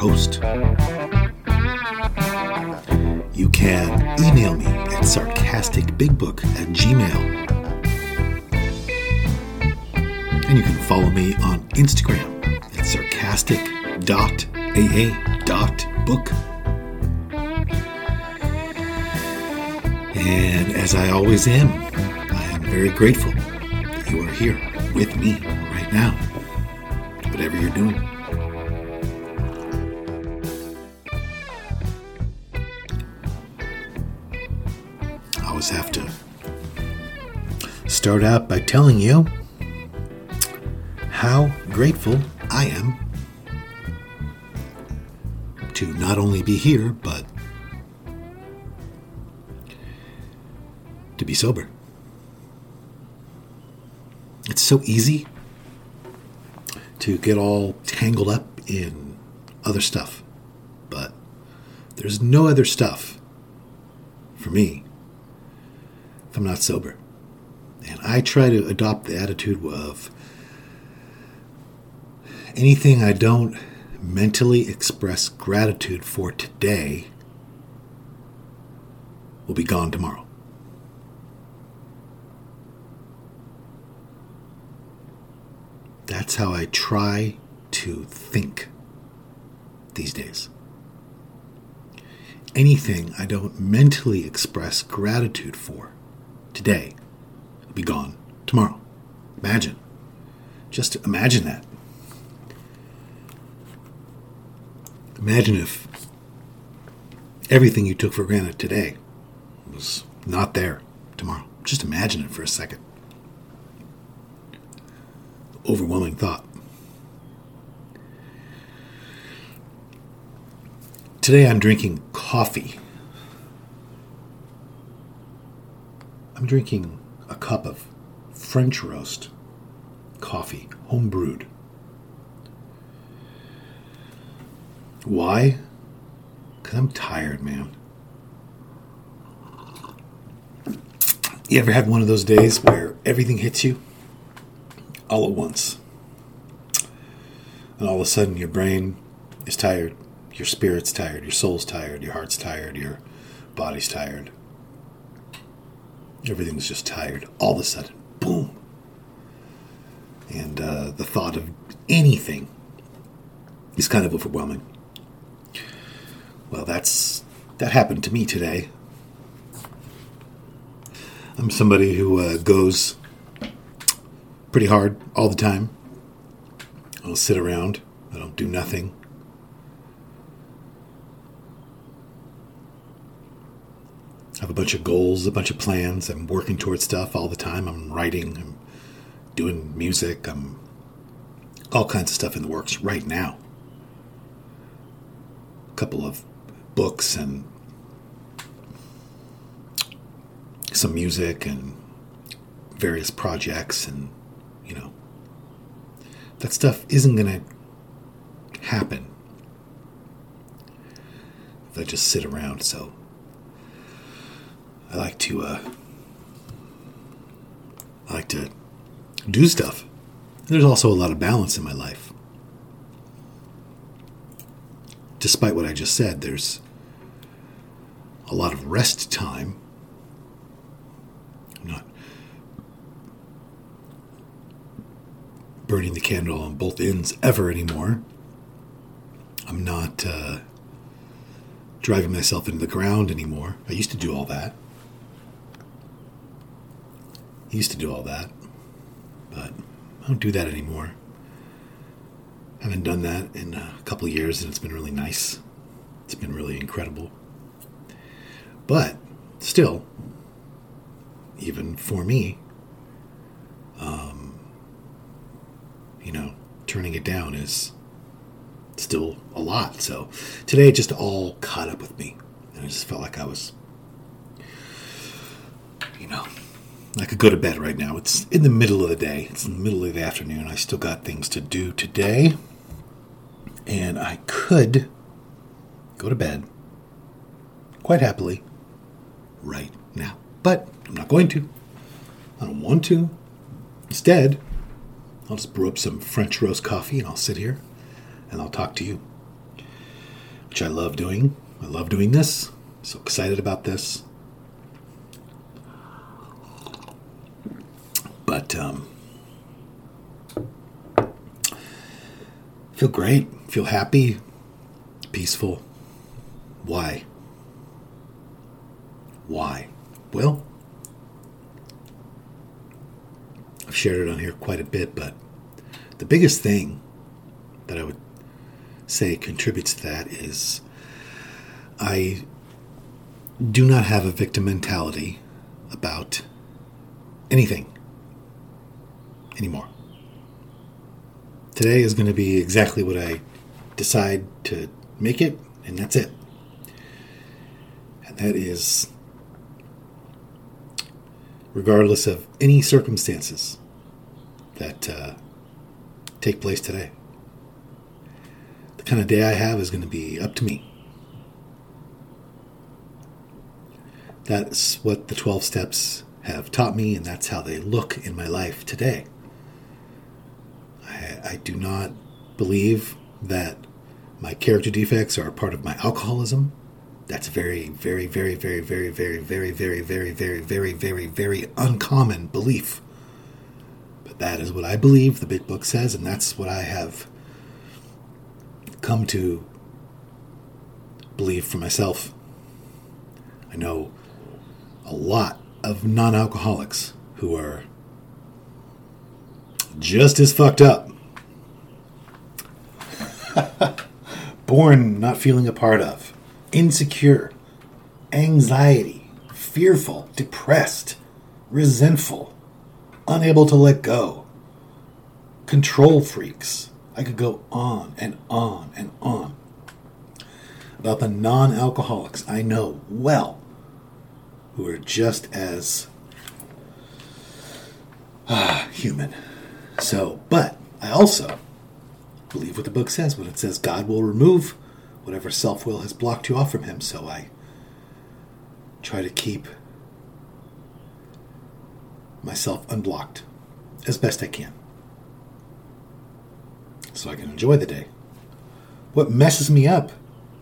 Host. You can email me at sarcasticbigbook at gmail. And you can follow me on Instagram at sarcastic.aa.book. And as I always am, I am very grateful that you are here with me right now, whatever you're doing. Start out by telling you how grateful I am to not only be here, but to be sober. It's so easy to get all tangled up in other stuff, but there's no other stuff for me if I'm not sober. I try to adopt the attitude of anything I don't mentally express gratitude for today will be gone tomorrow. That's how I try to think these days. Anything I don't mentally express gratitude for today be gone tomorrow. Imagine. Just imagine that. Imagine if everything you took for granted today was not there tomorrow. Just imagine it for a second. Overwhelming thought. Today I'm drinking coffee. I'm drinking a cup of French roast coffee, home brewed. Why? Because I'm tired, man. You ever had one of those days where everything hits you all at once? And all of a sudden your brain is tired, your spirit's tired, your soul's tired, your heart's tired, your body's tired. Everything's just tired all of a sudden. Boom. And uh, the thought of anything is kind of overwhelming. Well, that's that happened to me today. I'm somebody who uh, goes pretty hard all the time. I'll sit around. I don't do nothing. I have a bunch of goals, a bunch of plans. I'm working towards stuff all the time. I'm writing, I'm doing music, I'm all kinds of stuff in the works right now. A couple of books and some music and various projects and you know that stuff isn't going to happen if I just sit around so I like to uh I like to do stuff. There's also a lot of balance in my life. Despite what I just said, there's a lot of rest time. I'm not burning the candle on both ends ever anymore. I'm not uh, driving myself into the ground anymore. I used to do all that. I used to do all that, but I don't do that anymore. haven't done that in a couple years, and it's been really nice. It's been really incredible. But still, even for me, um, you know, turning it down is still a lot. So today it just all caught up with me. And I just felt like I was, you know, I could go to bed right now. It's in the middle of the day, it's in the middle of the afternoon. I still got things to do today. And I could go to bed quite happily right now. But I'm not going to. I don't want to. Instead, I'll just brew up some French roast coffee and I'll sit here and I'll talk to you. Which I love doing. I love doing this. So excited about this. But um, feel great, feel happy, peaceful. Why? Why? Well, I've shared it on here quite a bit, but the biggest thing that I would say contributes to that is I do not have a victim mentality about anything anymore. Today is going to be exactly what I decide to make it, and that's it. And that is regardless of any circumstances that uh, take place today. The kind of day I have is going to be up to me. That's what the 12 steps have taught me, and that's how they look in my life today. I, do not believe that my character defects are a part of my alcoholism. That's very, very, very, very, very, very, very, very, very, very, very, very, very uncommon belief. But that is what I believe the big book says, and that's what I have come to believe for myself. I know a lot of non alcoholics who are just as fucked up. Born not feeling a part of. Insecure, anxiety, fearful, depressed, resentful, unable to let go, control freaks. I could go on and on and on. About the non alcoholics I know well who are just as ah, human. So, but I also believe what the book says when it says God will remove whatever self will has blocked you off from Him. So I try to keep myself unblocked as best I can so I can enjoy the day. What messes me up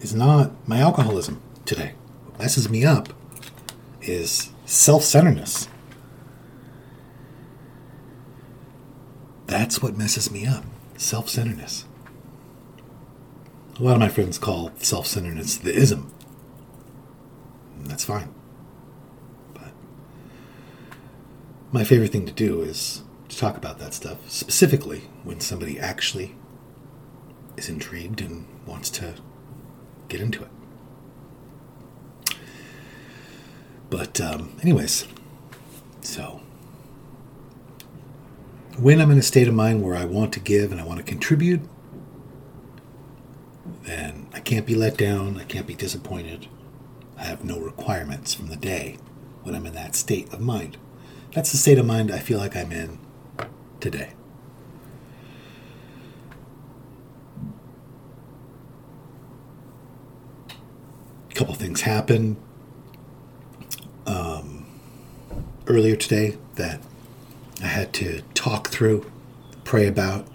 is not my alcoholism today. What messes me up is self centeredness. That's what messes me up self centeredness. A lot of my friends call self centeredness the ism. And that's fine. But my favorite thing to do is to talk about that stuff, specifically when somebody actually is intrigued and wants to get into it. But, um, anyways, so when I'm in a state of mind where I want to give and I want to contribute, then I can't be let down, I can't be disappointed. I have no requirements from the day when I'm in that state of mind. That's the state of mind I feel like I'm in today. A couple things happened um, earlier today that I had to talk through, pray about.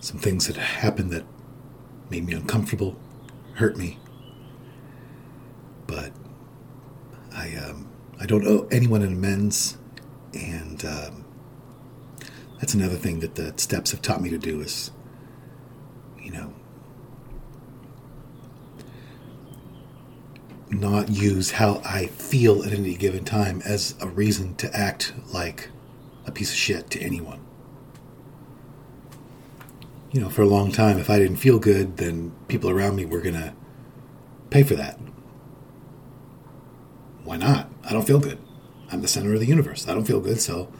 Some things that happened that made me uncomfortable, hurt me. But I, um, I don't owe anyone an amends, and um, that's another thing that the steps have taught me to do is, you know, not use how I feel at any given time as a reason to act like a piece of shit to anyone. you know, for a long time, if I didn't feel good, then people around me were going to pay for that. Why not? I don't feel good. I'm the center of the universe. I don't feel good, so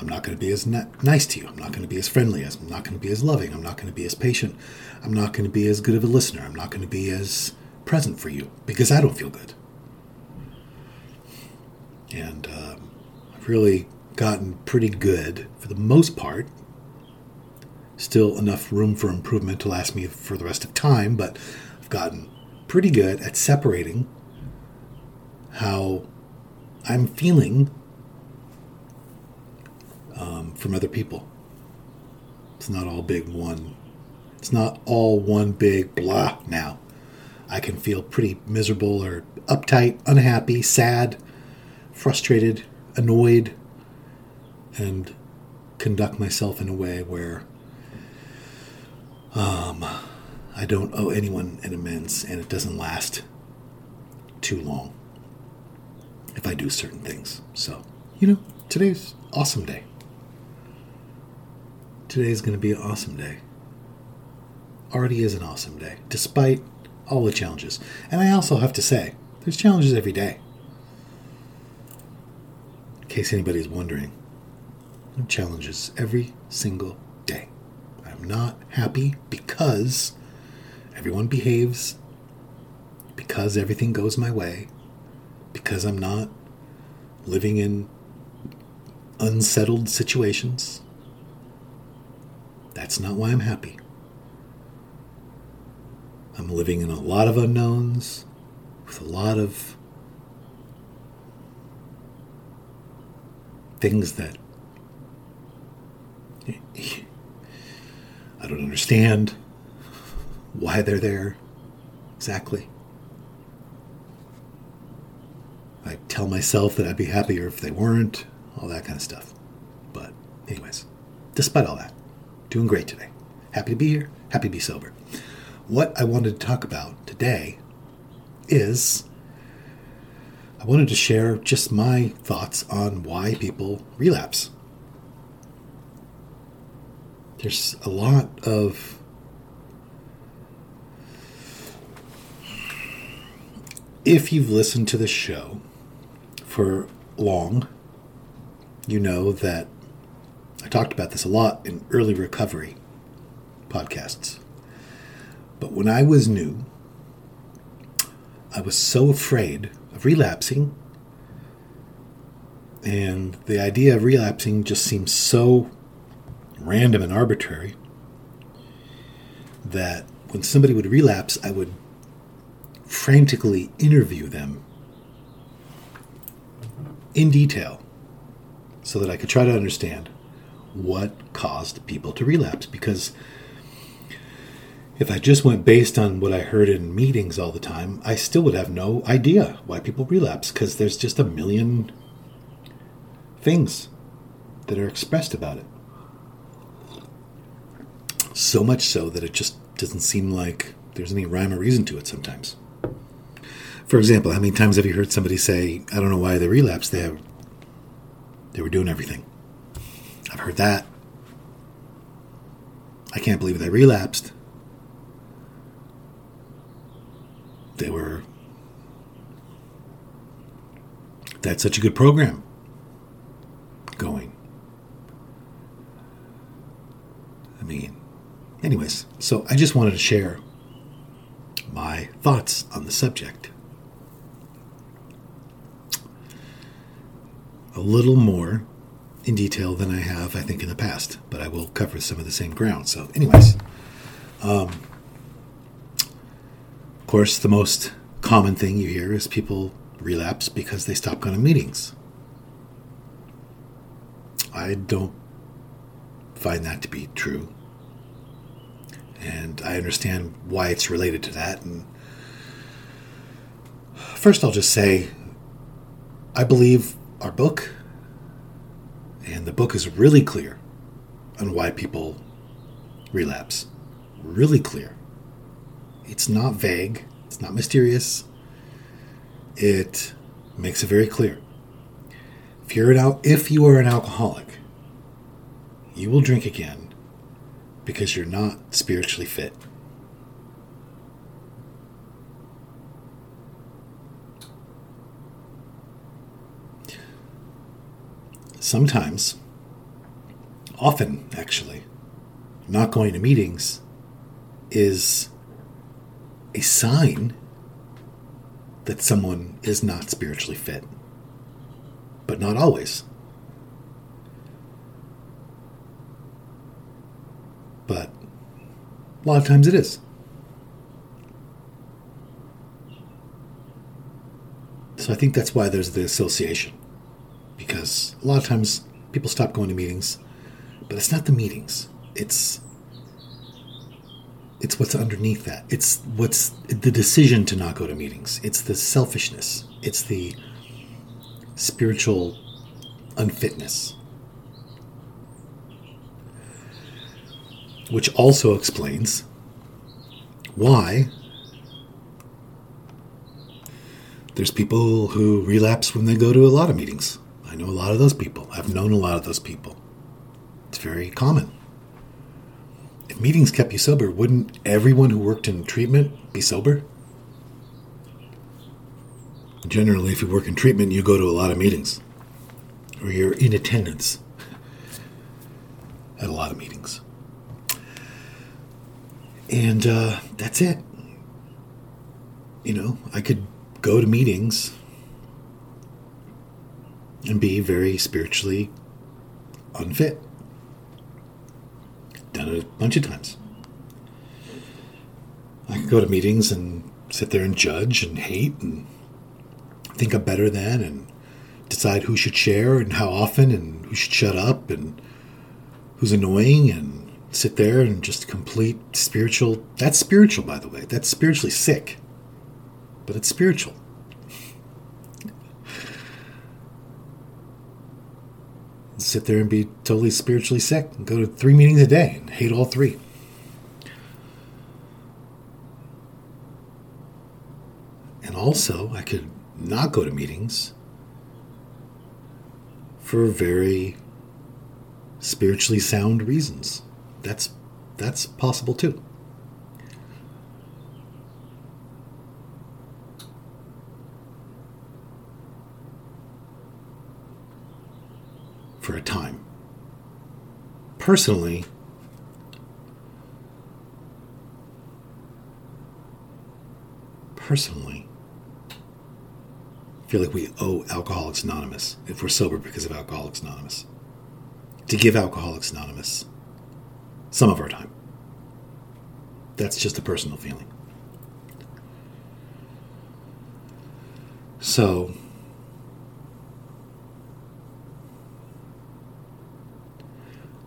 I'm not going to be as ni- nice to you. I'm not going to be as friendly as I'm not going to be as loving. I'm not going to be as patient. I'm not going to be as good of a listener. I'm not going to be as present for you because I don't feel good. And um, I've really gotten pretty good for the most part. Still enough room for improvement to last me for the rest of time, but I've gotten pretty good at separating how I'm feeling um, from other people. It's not all big one. It's not all one big blah now. I can feel pretty miserable or uptight, unhappy, sad, frustrated, annoyed, and conduct myself in a way where um, I don't owe anyone an amends and it doesn't last too long if I do certain things. So, you know, today's awesome day. Today is going to be an awesome day. Already is an awesome day, despite all the challenges. And I also have to say, there's challenges every day. In case anybody's wondering, challenges every single day. I'm not happy because everyone behaves, because everything goes my way, because I'm not living in unsettled situations. That's not why I'm happy. I'm living in a lot of unknowns, with a lot of things that I don't understand why they're there exactly. I tell myself that I'd be happier if they weren't, all that kind of stuff. But, anyways, despite all that, doing great today. Happy to be here, happy to be sober. What I wanted to talk about today is I wanted to share just my thoughts on why people relapse. There's a lot of if you've listened to the show for long, you know that I talked about this a lot in early recovery podcasts. But when I was new, I was so afraid of relapsing. And the idea of relapsing just seems so random and arbitrary that when somebody would relapse, I would frantically interview them in detail so that I could try to understand what caused people to relapse. Because if I just went based on what I heard in meetings all the time, I still would have no idea why people relapse because there's just a million things that are expressed about it. So much so that it just doesn't seem like there's any rhyme or reason to it sometimes. For example, how many times have you heard somebody say, I don't know why they relapsed, they have they were doing everything. I've heard that. I can't believe they relapsed. They were that's such a good program going. I mean, anyways, so I just wanted to share my thoughts on the subject. A little more in detail than I have, I think, in the past, but I will cover some of the same ground. So, anyways, um, course, the most common thing you hear is people relapse because they stop going to meetings. I don't find that to be true. And I understand why it's related to that. And first, I'll just say I believe our book, and the book is really clear on why people relapse. Really clear. It's not vague, it's not mysterious. It makes it very clear. If you're an al- if you are an alcoholic, you will drink again because you're not spiritually fit. Sometimes, often actually, not going to meetings is a sign that someone is not spiritually fit, but not always. But a lot of times it is. So I think that's why there's the association. Because a lot of times people stop going to meetings, but it's not the meetings. It's it's what's underneath that. It's what's the decision to not go to meetings. It's the selfishness. It's the spiritual unfitness. Which also explains why there's people who relapse when they go to a lot of meetings. I know a lot of those people. I've known a lot of those people. It's very common if meetings kept you sober, wouldn't everyone who worked in treatment be sober? Generally, if you work in treatment, you go to a lot of meetings, or you're in attendance at a lot of meetings. And uh, that's it. You know, I could go to meetings and be very spiritually unfit done it a bunch of times. I could go to meetings and sit there and judge and hate and think I'm better than and decide who should share and how often and who should shut up and who's annoying and sit there and just complete spiritual. That's spiritual, by the way. That's spiritually sick, but it's spiritual. Sit there and be totally spiritually sick and go to three meetings a day and hate all three. And also, I could not go to meetings for very spiritually sound reasons. That's that's possible too. For a time. Personally, personally, I feel like we owe Alcoholics Anonymous if we're sober because of Alcoholics Anonymous to give Alcoholics Anonymous some of our time. That's just a personal feeling. So,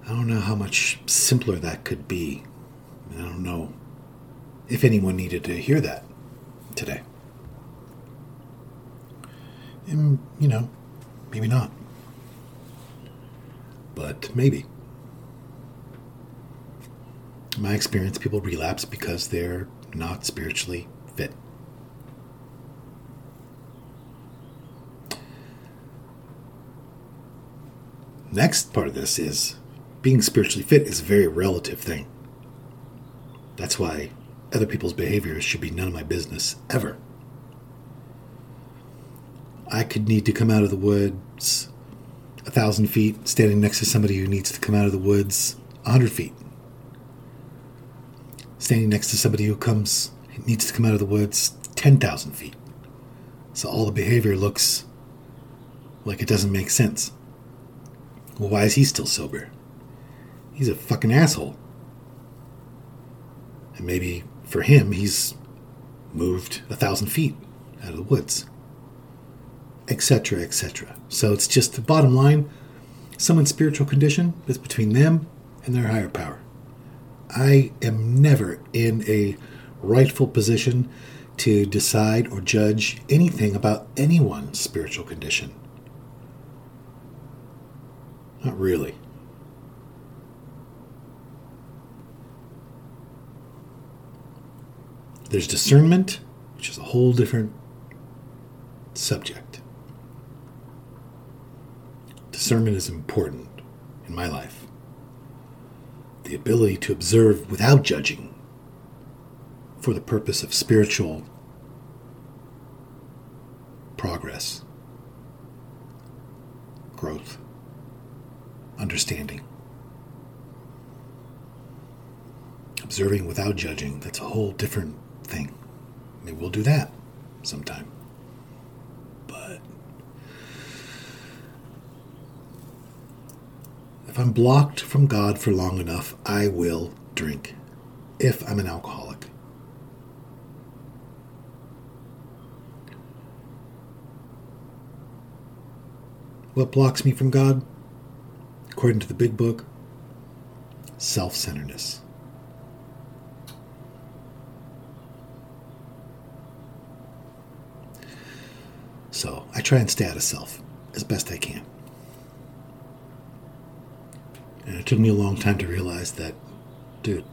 I don't know how much simpler that could be. I don't know if anyone needed to hear that today. And, you know, maybe not. But maybe. In my experience, people relapse because they're not spiritually fit. Next part of this is being spiritually fit is a very relative thing. That's why other people's behaviors should be none of my business ever. I could need to come out of the woods a thousand feet standing next to somebody who needs to come out of the woods a hundred feet. Standing next to somebody who comes needs to come out of the woods ten thousand feet. So all the behavior looks like it doesn't make sense. Well, why is he still sober? He's a fucking asshole. And maybe for him, he's moved a thousand feet out of the woods, etc., etc. So it's just the bottom line someone's spiritual condition is between them and their higher power. I am never in a rightful position to decide or judge anything about anyone's spiritual condition. Not really. There's discernment, which is a whole different subject. Discernment is important in my life. the ability to observe without judging for the purpose of spiritual progress, growth, understanding. Observing without judging, that's a whole different thing. Maybe we'll do that sometime. But if I'm blocked from God for long enough, I will drink if I'm an alcoholic. What blocks me from God? According to the big book, self centeredness. So I try and stay out of self as best I can. And it took me a long time to realize that, dude.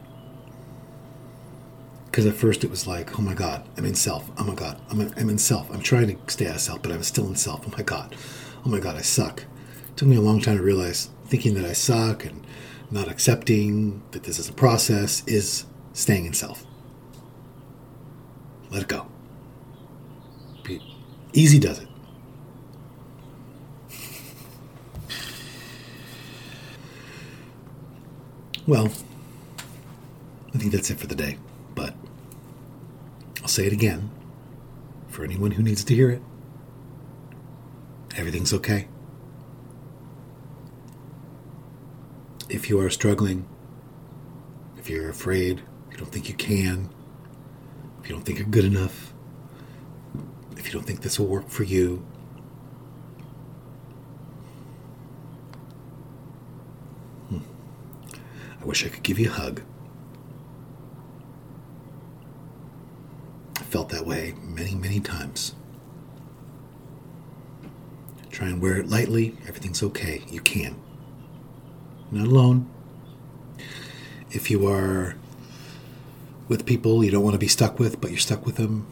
Because at first it was like, oh my God, I'm in self. Oh my God, I'm in, I'm in self. I'm trying to stay out of self, but I'm still in self. Oh my God, oh my God, I suck. It took me a long time to realize thinking that I suck and not accepting that this is a process is staying in self. Let it go. Easy does it. Well, I think that's it for the day, but I'll say it again for anyone who needs to hear it. Everything's okay. If you are struggling, if you're afraid, if you don't think you can, if you don't think you're good enough, if you don't think this will work for you, I wish I could give you a hug. I felt that way many, many times. Try and wear it lightly. Everything's okay. You can. Not alone. If you are with people you don't want to be stuck with, but you're stuck with them,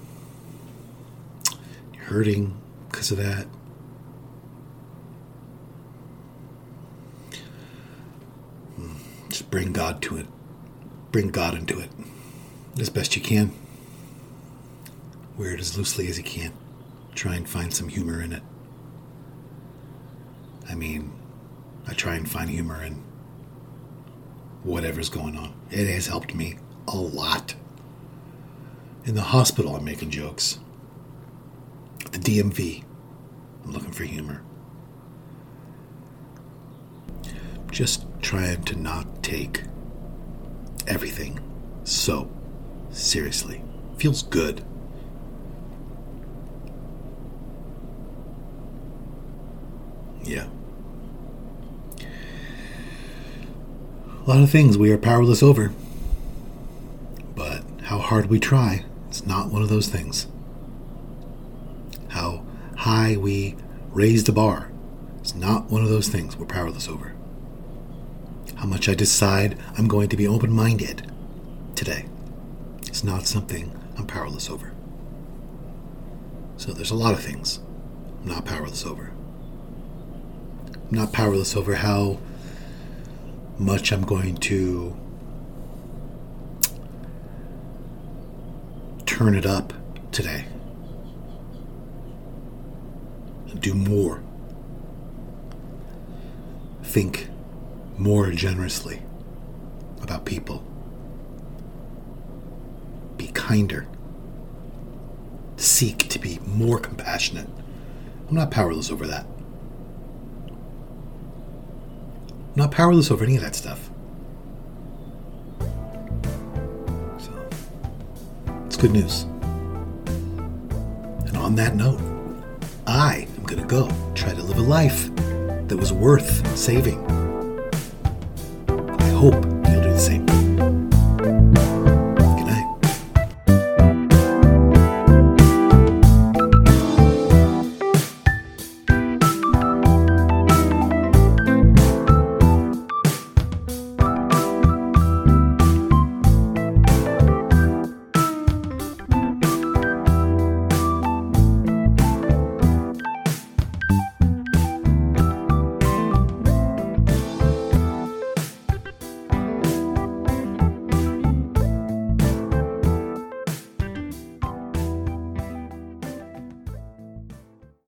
you're hurting because of that. Hmm. Just bring God to it. Bring God into it as best you can. Wear it as loosely as you can. Try and find some humor in it. I mean, I try and find humor in whatever's going on. It has helped me a lot. In the hospital, I'm making jokes. The DMV, I'm looking for humor. Just trying to not take everything so seriously. Feels good. Yeah. A lot of things we are powerless over. But how hard we try, it's not one of those things. How high we raise the bar, it's not one of those things we're powerless over. How much I decide I'm going to be open minded today, it's not something I'm powerless over. So there's a lot of things I'm not powerless over. I'm not powerless over how much I'm going to turn it up today. Do more. Think more generously about people. Be kinder. Seek to be more compassionate. I'm not powerless over that. I'm not powerless over any of that stuff. So, it's good news. And on that note, I am going to go try to live a life that was worth saving. Hope